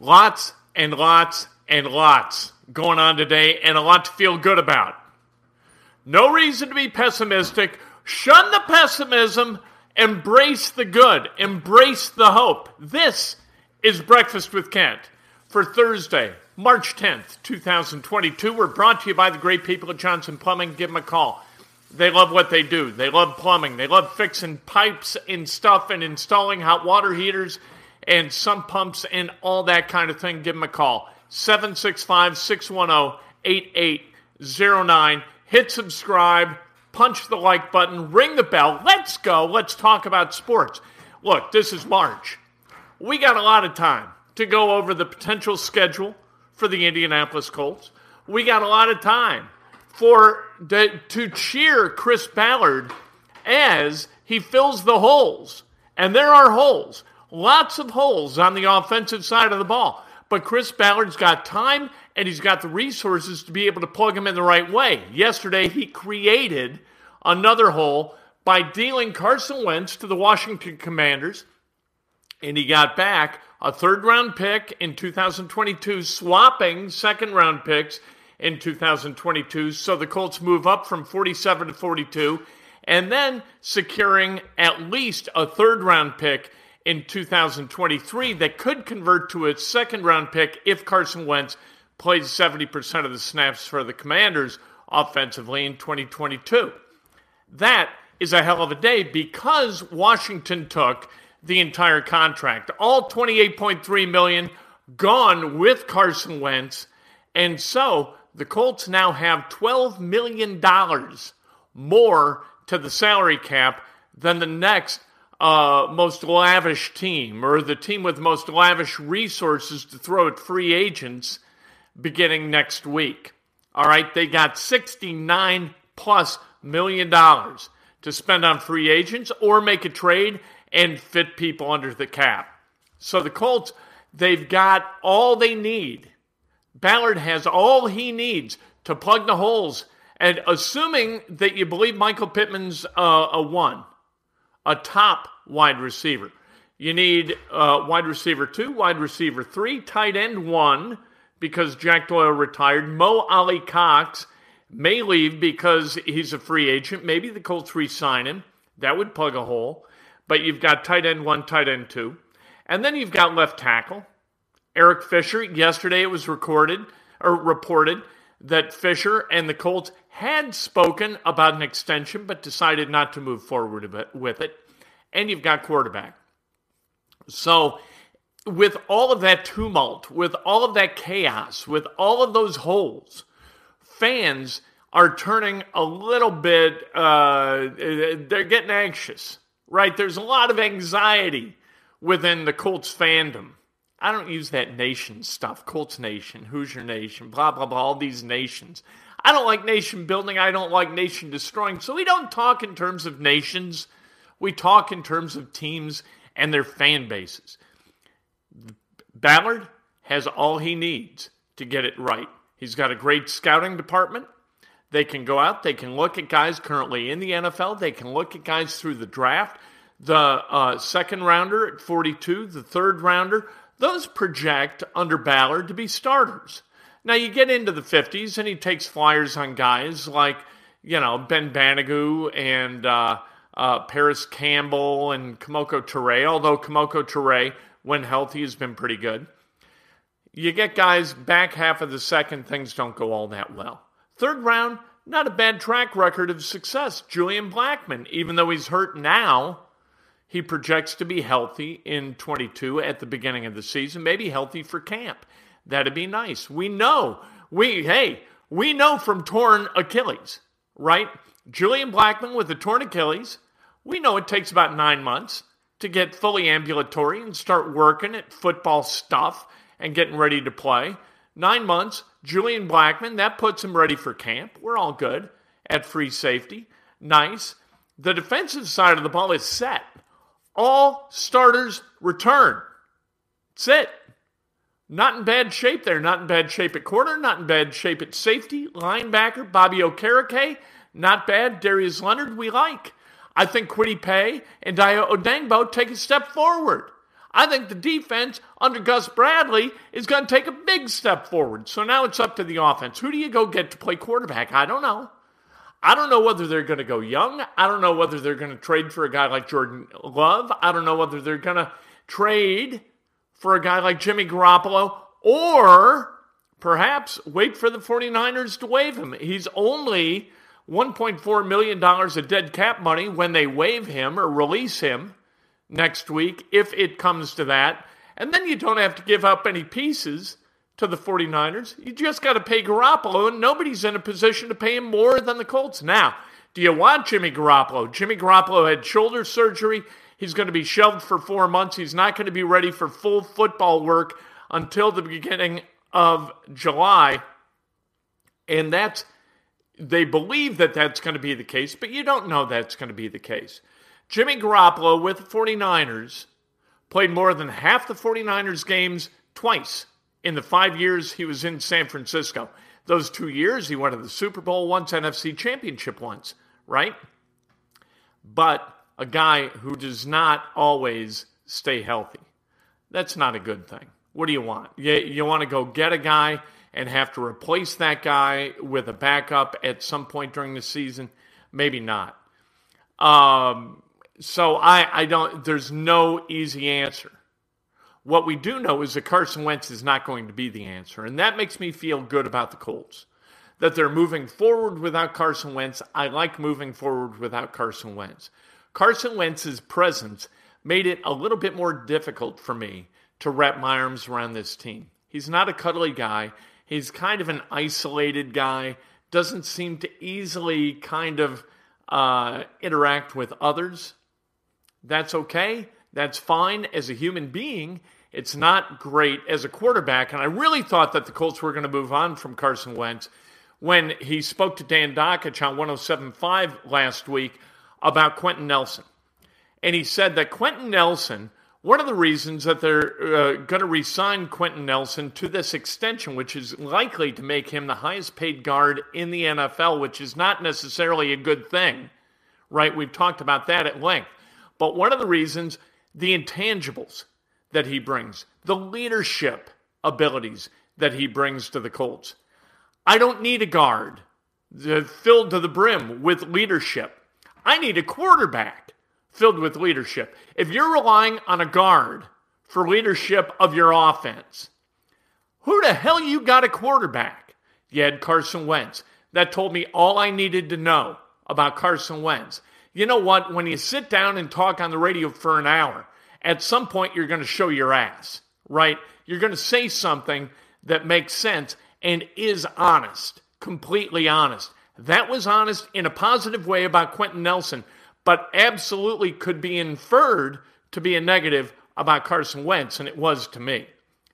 Lots and lots and lots going on today, and a lot to feel good about. No reason to be pessimistic. Shun the pessimism, embrace the good, embrace the hope. This is Breakfast with Kent for Thursday, March 10th, 2022. We're brought to you by the great people at Johnson Plumbing. Give them a call. They love what they do. They love plumbing. They love fixing pipes and stuff and installing hot water heaters and sump pumps and all that kind of thing. Give them a call. 765 610 8809. Hit subscribe, punch the like button, ring the bell. Let's go. Let's talk about sports. Look, this is March. We got a lot of time to go over the potential schedule for the Indianapolis Colts. We got a lot of time for to cheer Chris Ballard as he fills the holes. And there are holes, lots of holes on the offensive side of the ball. But Chris Ballard's got time and he's got the resources to be able to plug him in the right way. Yesterday, he created another hole by dealing Carson Wentz to the Washington Commanders, and he got back a third round pick in 2022, swapping second round picks in 2022. So the Colts move up from 47 to 42, and then securing at least a third round pick in 2023 that could convert to a second round pick if Carson Wentz plays 70% of the snaps for the Commanders offensively in 2022. That is a hell of a day because Washington took the entire contract. All 28.3 million gone with Carson Wentz. And so the Colts now have 12 million dollars more to the salary cap than the next uh, most lavish team or the team with most lavish resources to throw at free agents beginning next week. All right, they got 69 plus million dollars to spend on free agents or make a trade and fit people under the cap. So the Colts, they've got all they need. Ballard has all he needs to plug the holes. And assuming that you believe Michael Pittman's uh, a one, a top wide receiver, you need uh, wide receiver two, wide receiver three, tight end one, because Jack Doyle retired. Mo Alie-Cox may leave because he's a free agent. Maybe the Colts re sign him. That would plug a hole. But you've got tight end one, tight end two. And then you've got left tackle. Eric Fisher, yesterday it was recorded or reported that Fisher and the Colts had spoken about an extension but decided not to move forward with it. And you've got quarterback. So, with all of that tumult, with all of that chaos, with all of those holes, fans are turning a little bit, uh, they're getting anxious, right? There's a lot of anxiety within the Colts fandom. I don't use that nation stuff, Colts Nation, Hoosier Nation, blah, blah, blah, all these nations. I don't like nation building. I don't like nation destroying. So we don't talk in terms of nations. We talk in terms of teams and their fan bases. Ballard has all he needs to get it right. He's got a great scouting department. They can go out, they can look at guys currently in the NFL, they can look at guys through the draft. The uh, second rounder at 42, the third rounder, those project under Ballard to be starters. Now you get into the 50s and he takes flyers on guys like, you know, Ben Banogu and uh, uh, Parris Campbell and Kemoko Turay, although Kemoko Turay, when healthy, has been pretty good. You get guys back half of the second, things don't go all that well. Third round, not a bad track record of success. Julian Blackmon, even though he's hurt now, he projects to be healthy in 22 at the beginning of the season, maybe healthy for camp. That'd be nice. We know, we, hey, we know from torn Achilles, right? Julian Blackmon with a torn Achilles, we know it takes about nine months to get fully ambulatory and start working at football stuff and getting ready to play. Nine months, Julian Blackmon, that puts him ready for camp. We're all good at free safety. Nice. The defensive side of the ball is set. All starters return. That's it. Not in bad shape there. Not in bad shape at corner. Not in bad shape at safety. Linebacker, Bobby Okereke. Not bad. Darius Leonard, we like. I think Kwity Paye and Dayo Odeyingbo take a step forward. I think the defense under Gus Bradley is going to take a big step forward. So now it's up to the offense. Who do you go get to play quarterback? I don't know. I don't know whether they're going to go young. I don't know whether they're going to trade for a guy like Jordan Love. I don't know whether they're going to trade for a guy like Jimmy Garoppolo or perhaps wait for the 49ers to waive him. He's only $1.4 million of dead cap money when they waive him or release him next week, if it comes to that. And then you don't have to give up any pieces to the 49ers. You just got to pay Garoppolo, and nobody's in a position to pay him more than the Colts. Now, do you want Jimmy Garoppolo? Jimmy Garoppolo had shoulder surgery. He's going to be shelved for four months. He's not going to be ready for full football work until the beginning of July. And that's, they believe that that's going to be the case, but you don't know that's going to be the case. Jimmy Garoppolo with the 49ers played more than half the 49ers games twice in the five years he was in San Francisco. Those two years, he went to the Super Bowl once, NFC Championship once, right? But a guy who does not always stay healthy. That's not a good thing. What do you want? You, you want to go get a guy and have to replace that guy with a backup at some point during the season? Maybe not. Um, so I, I don't, there's no easy answer. What we do know is that Carson Wentz is not going to be the answer. And that makes me feel good about the Colts. That they're moving forward without Carson Wentz. I like moving forward without Carson Wentz. Carson Wentz's presence made it a little bit more difficult for me to wrap my arms around this team. He's not a cuddly guy. He's kind of an isolated guy, doesn't seem to easily kind of uh, interact with others. That's okay. That's fine as a human being. It's not great as a quarterback. And I really thought that the Colts were going to move on from Carson Wentz when he spoke to Dan Dakich on 107.5 last week about Quenton Nelson. And he said that Quenton Nelson, one of the reasons that they're uh, going to resign Quenton Nelson to this extension, which is likely to make him the highest paid guard in the NFL, which is not necessarily a good thing, right? We've talked about that at length. But one of the reasons, the intangibles that he brings, the leadership abilities that he brings to the Colts. I don't need a guard filled to the brim with leadership. I need a quarterback filled with leadership. If you're relying on a guard for leadership of your offense, who the hell you got a quarterback? You had Carson Wentz. That told me all I needed to know about Carson Wentz you know what? When you sit down and talk on the radio for an hour, at some point you're going to show your ass, right? You're going to say something that makes sense and is honest, completely honest. That was honest in a positive way about Quenton Nelson, but absolutely could be inferred to be a negative about Carson Wentz, and it was to me.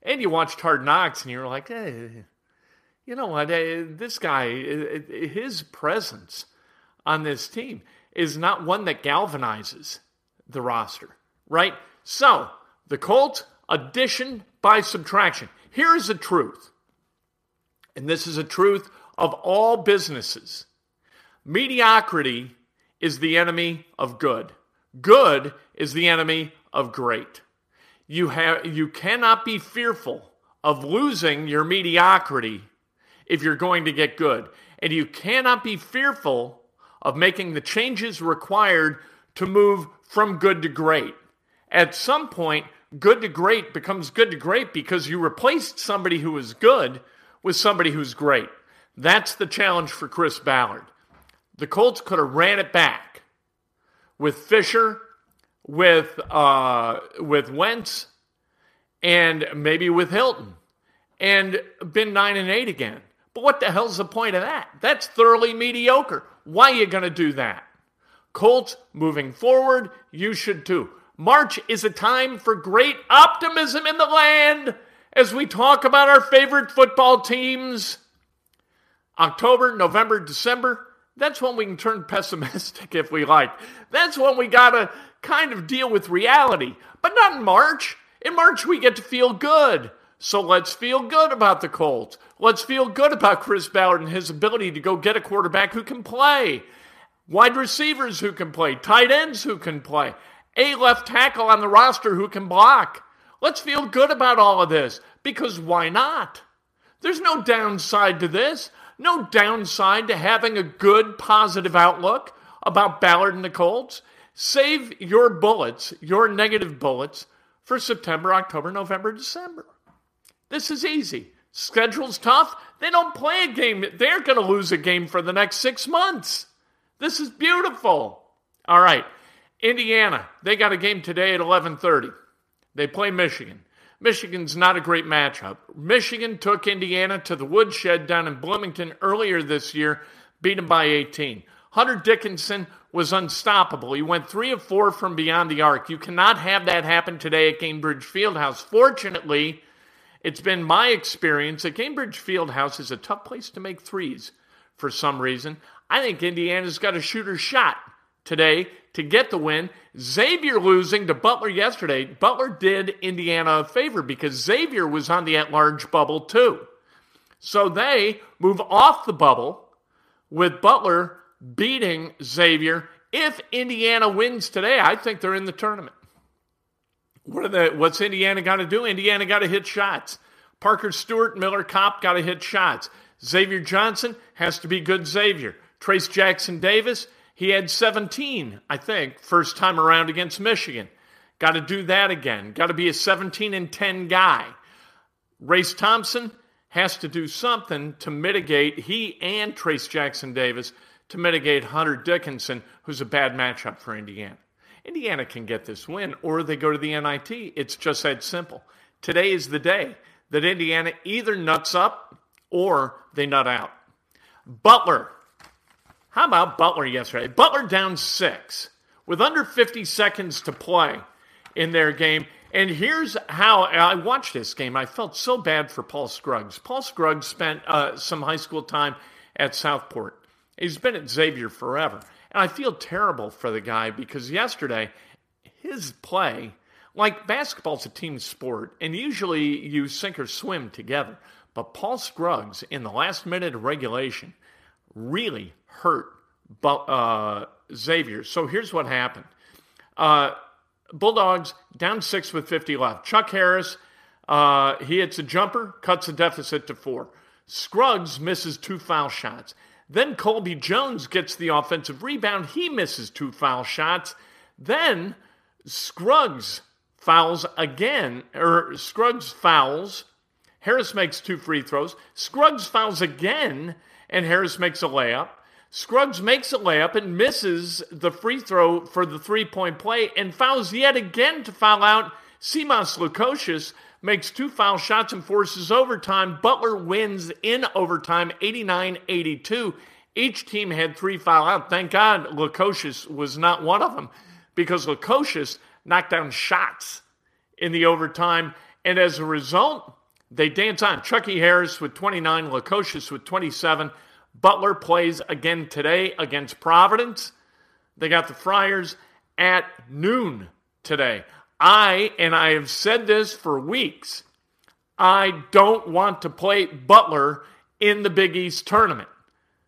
And you watched Hard Knocks, and you're like, hey, you know what? Eh, this guy, eh, eh, his presence on this team is not one that galvanizes the roster, right? So, the Colts, addition by subtraction. Here is the truth. and this is a truth of all businesses mediocrity is the enemy of good, good is the enemy of great. You, have, you cannot be fearful of losing your mediocrity if you're going to get good. And you cannot be fearful of making the changes required to move from good to great. At some point, good to great becomes good to great because you replaced somebody who was good with somebody who's great. That's the challenge for Chris Ballard. The Colts could have ran it back with Fisher, with uh, with Wentz, and maybe with Hilton, and been nine and eight again. But what the hell's the point of that? That's thoroughly mediocre. Why are you going to do that? Colts moving forward, you should too. March is a time for great optimism in the land as we talk about our favorite football teams. October, November, December, that's when we can turn pessimistic if we like. That's when we got to kind of deal with reality. But not in March. In March, we get to feel good. So let's feel good about the Colts. Let's feel good about Chris Ballard and his ability to go get a quarterback who can play, wide receivers who can play, tight ends who can play, a left tackle on the roster who can block. Let's feel good about all of this because why not? There's no downside to this, no downside to having a good, positive outlook about Ballard and the Colts. Save your bullets, your negative bullets, for September, October, November, December. This is easy. Schedule's tough. They don't play a game. They're going to lose a game for the next six months. This is beautiful. All right. Indiana, they got a game today at 11:30. They play Michigan. Michigan's not a great matchup. Michigan took Indiana to the woodshed down in Bloomington earlier this year, beat them by 18. Hunter Dickinson was unstoppable. He went three of four from beyond the arc. You cannot have that happen today at Gainbridge Fieldhouse. Fortunately, it's been my experience that Gainbridge Fieldhouse is a tough place to make threes for some reason. I think Indiana's got a shooter shot today to get the win. Xavier losing to Butler yesterday. Butler did Indiana a favor because Xavier was on the at large bubble too. So they move off the bubble with Butler beating Xavier. If Indiana wins today, I think they're in the tournament. What the, what's Indiana got to do? Indiana got to hit shots. Parker Stewart, Miller Kopp got to hit shots. Xavier Johnson has to be good Xavier. Trayce Jackson-Davis, he had 17, I think, first time around against Michigan. Got to do that again. Got to be a 17 and 10 guy. Race Thompson has to do something to mitigate, he and Trayce Jackson-Davis, to mitigate Hunter Dickinson, who's a bad matchup for Indiana. Indiana can get this win, or they go to the NIT. It's just that simple. Today is the day that Indiana either nuts up or they nut out. Butler how about Butler yesterday? Butler down six with under 50 seconds to play in their game. And here's how I watched this game. I felt so bad for Paul Scruggs. Paul Scruggs spent uh, some high school time at Southport. He's been at Xavier forever. And I feel terrible for the guy because yesterday, his play, like basketball's a team sport, and usually you sink or swim together. But Paul Scruggs, in the last minute of regulation, really hurt uh, Xavier. So here's what happened uh, Bulldogs down six with 50 left. Chuck Harris, uh, he hits a jumper, cuts the deficit to four. Scruggs misses two foul shots. Then Colby Jones gets the offensive rebound. He misses two foul shots. Then Scruggs fouls again, or Scruggs fouls. Harris makes two free throws. Scruggs fouls again, and Harris makes a layup. Scruggs makes a layup and misses the free throw for the three point play and fouls yet again to foul out. Simas Lukosius makes two foul shots and forces overtime. Butler wins in overtime 89 82. Each team had three foul out. Thank God Lukosius was not one of them because Lukosius knocked down shots in the overtime. And as a result, they dance on. Chucky Harris with 29, Lukosius with 27. Butler plays again today against Providence. They got the Friars at noon today. I, and I have said this for weeks, I don't want to play Butler in the Big East tournament.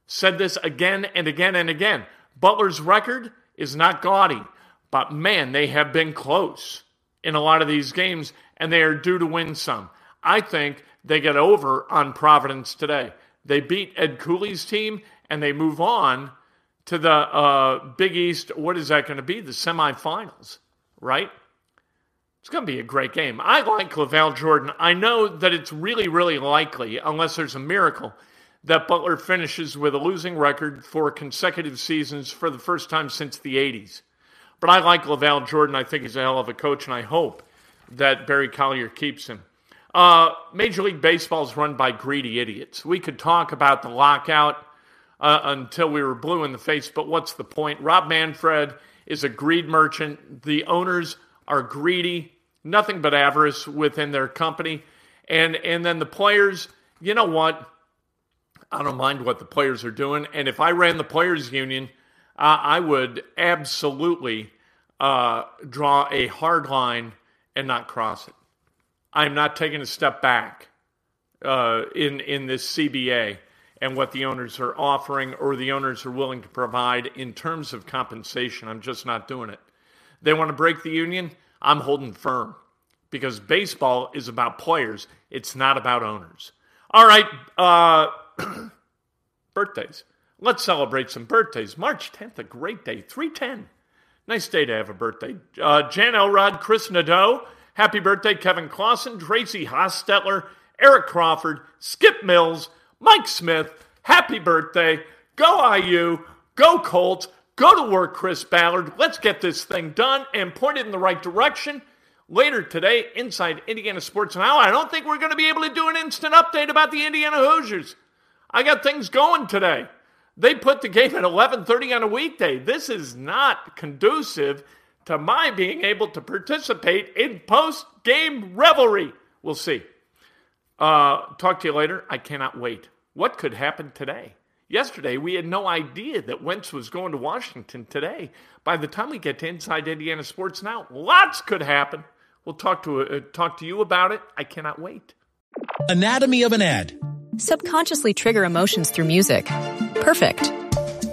Said this again and again and again. Butler's record is not gaudy, but man, they have been close in a lot of these games, and they are due to win some. I think they get over on Providence today. They beat Ed Cooley's team, and they move on to the uh, Big East. What is that going to be? The semifinals, right? It's going to be a great game. I like LaVall Jordan. I know that it's really, really likely, unless there's a miracle, that Butler finishes with a losing record for consecutive seasons for the first time since the 80s. But I like LaVall Jordan. I think he's a hell of a coach, and I hope that Barry Collier keeps him. Uh, Major League Baseball is run by greedy idiots. We could talk about the lockout uh, until we were blue in the face, but what's the point? Rob Manfred is a greed merchant. The owners are greedy nothing but avarice within their company. And and then the players, you know what? I don't mind what the players are doing. And if I ran the players union, uh, I would absolutely uh, draw a hard line and not cross it. I'm not taking a step back uh, in in this CBA and what the owners are offering or the owners are willing to provide in terms of compensation. I'm just not doing it. They want to break the union. I'm holding firm because baseball is about players, it's not about owners. All right, uh, birthdays. Let's celebrate some birthdays. March 10th, a great day. 310. Nice day to have a birthday. Uh, Jan Elrod, Chris Nadeau, happy birthday. Kevin Clausen, Tracy Hostetler, Eric Crawford, Skip Mills, Mike Smith, happy birthday. Go IU, go Colts, go to work, Chris Ballard. Let's get this thing done and point it in the right direction. Later today, inside Indiana Sports Now, I don't think we're going to be able to do an instant update about the Indiana Hoosiers. I got things going today. They put the game at 11:30 on a weekday. This is not conducive to my being able to participate in post-game revelry. We'll see. Uh, talk to you later. I cannot wait. What could happen today? Yesterday, we had no idea that Wentz was going to Washington today. By the time we get to Inside Indiana Sports Now, lots could happen. We'll talk to uh, talk to you about it. I cannot wait. Anatomy of an ad. Subconsciously trigger emotions through music. Perfect.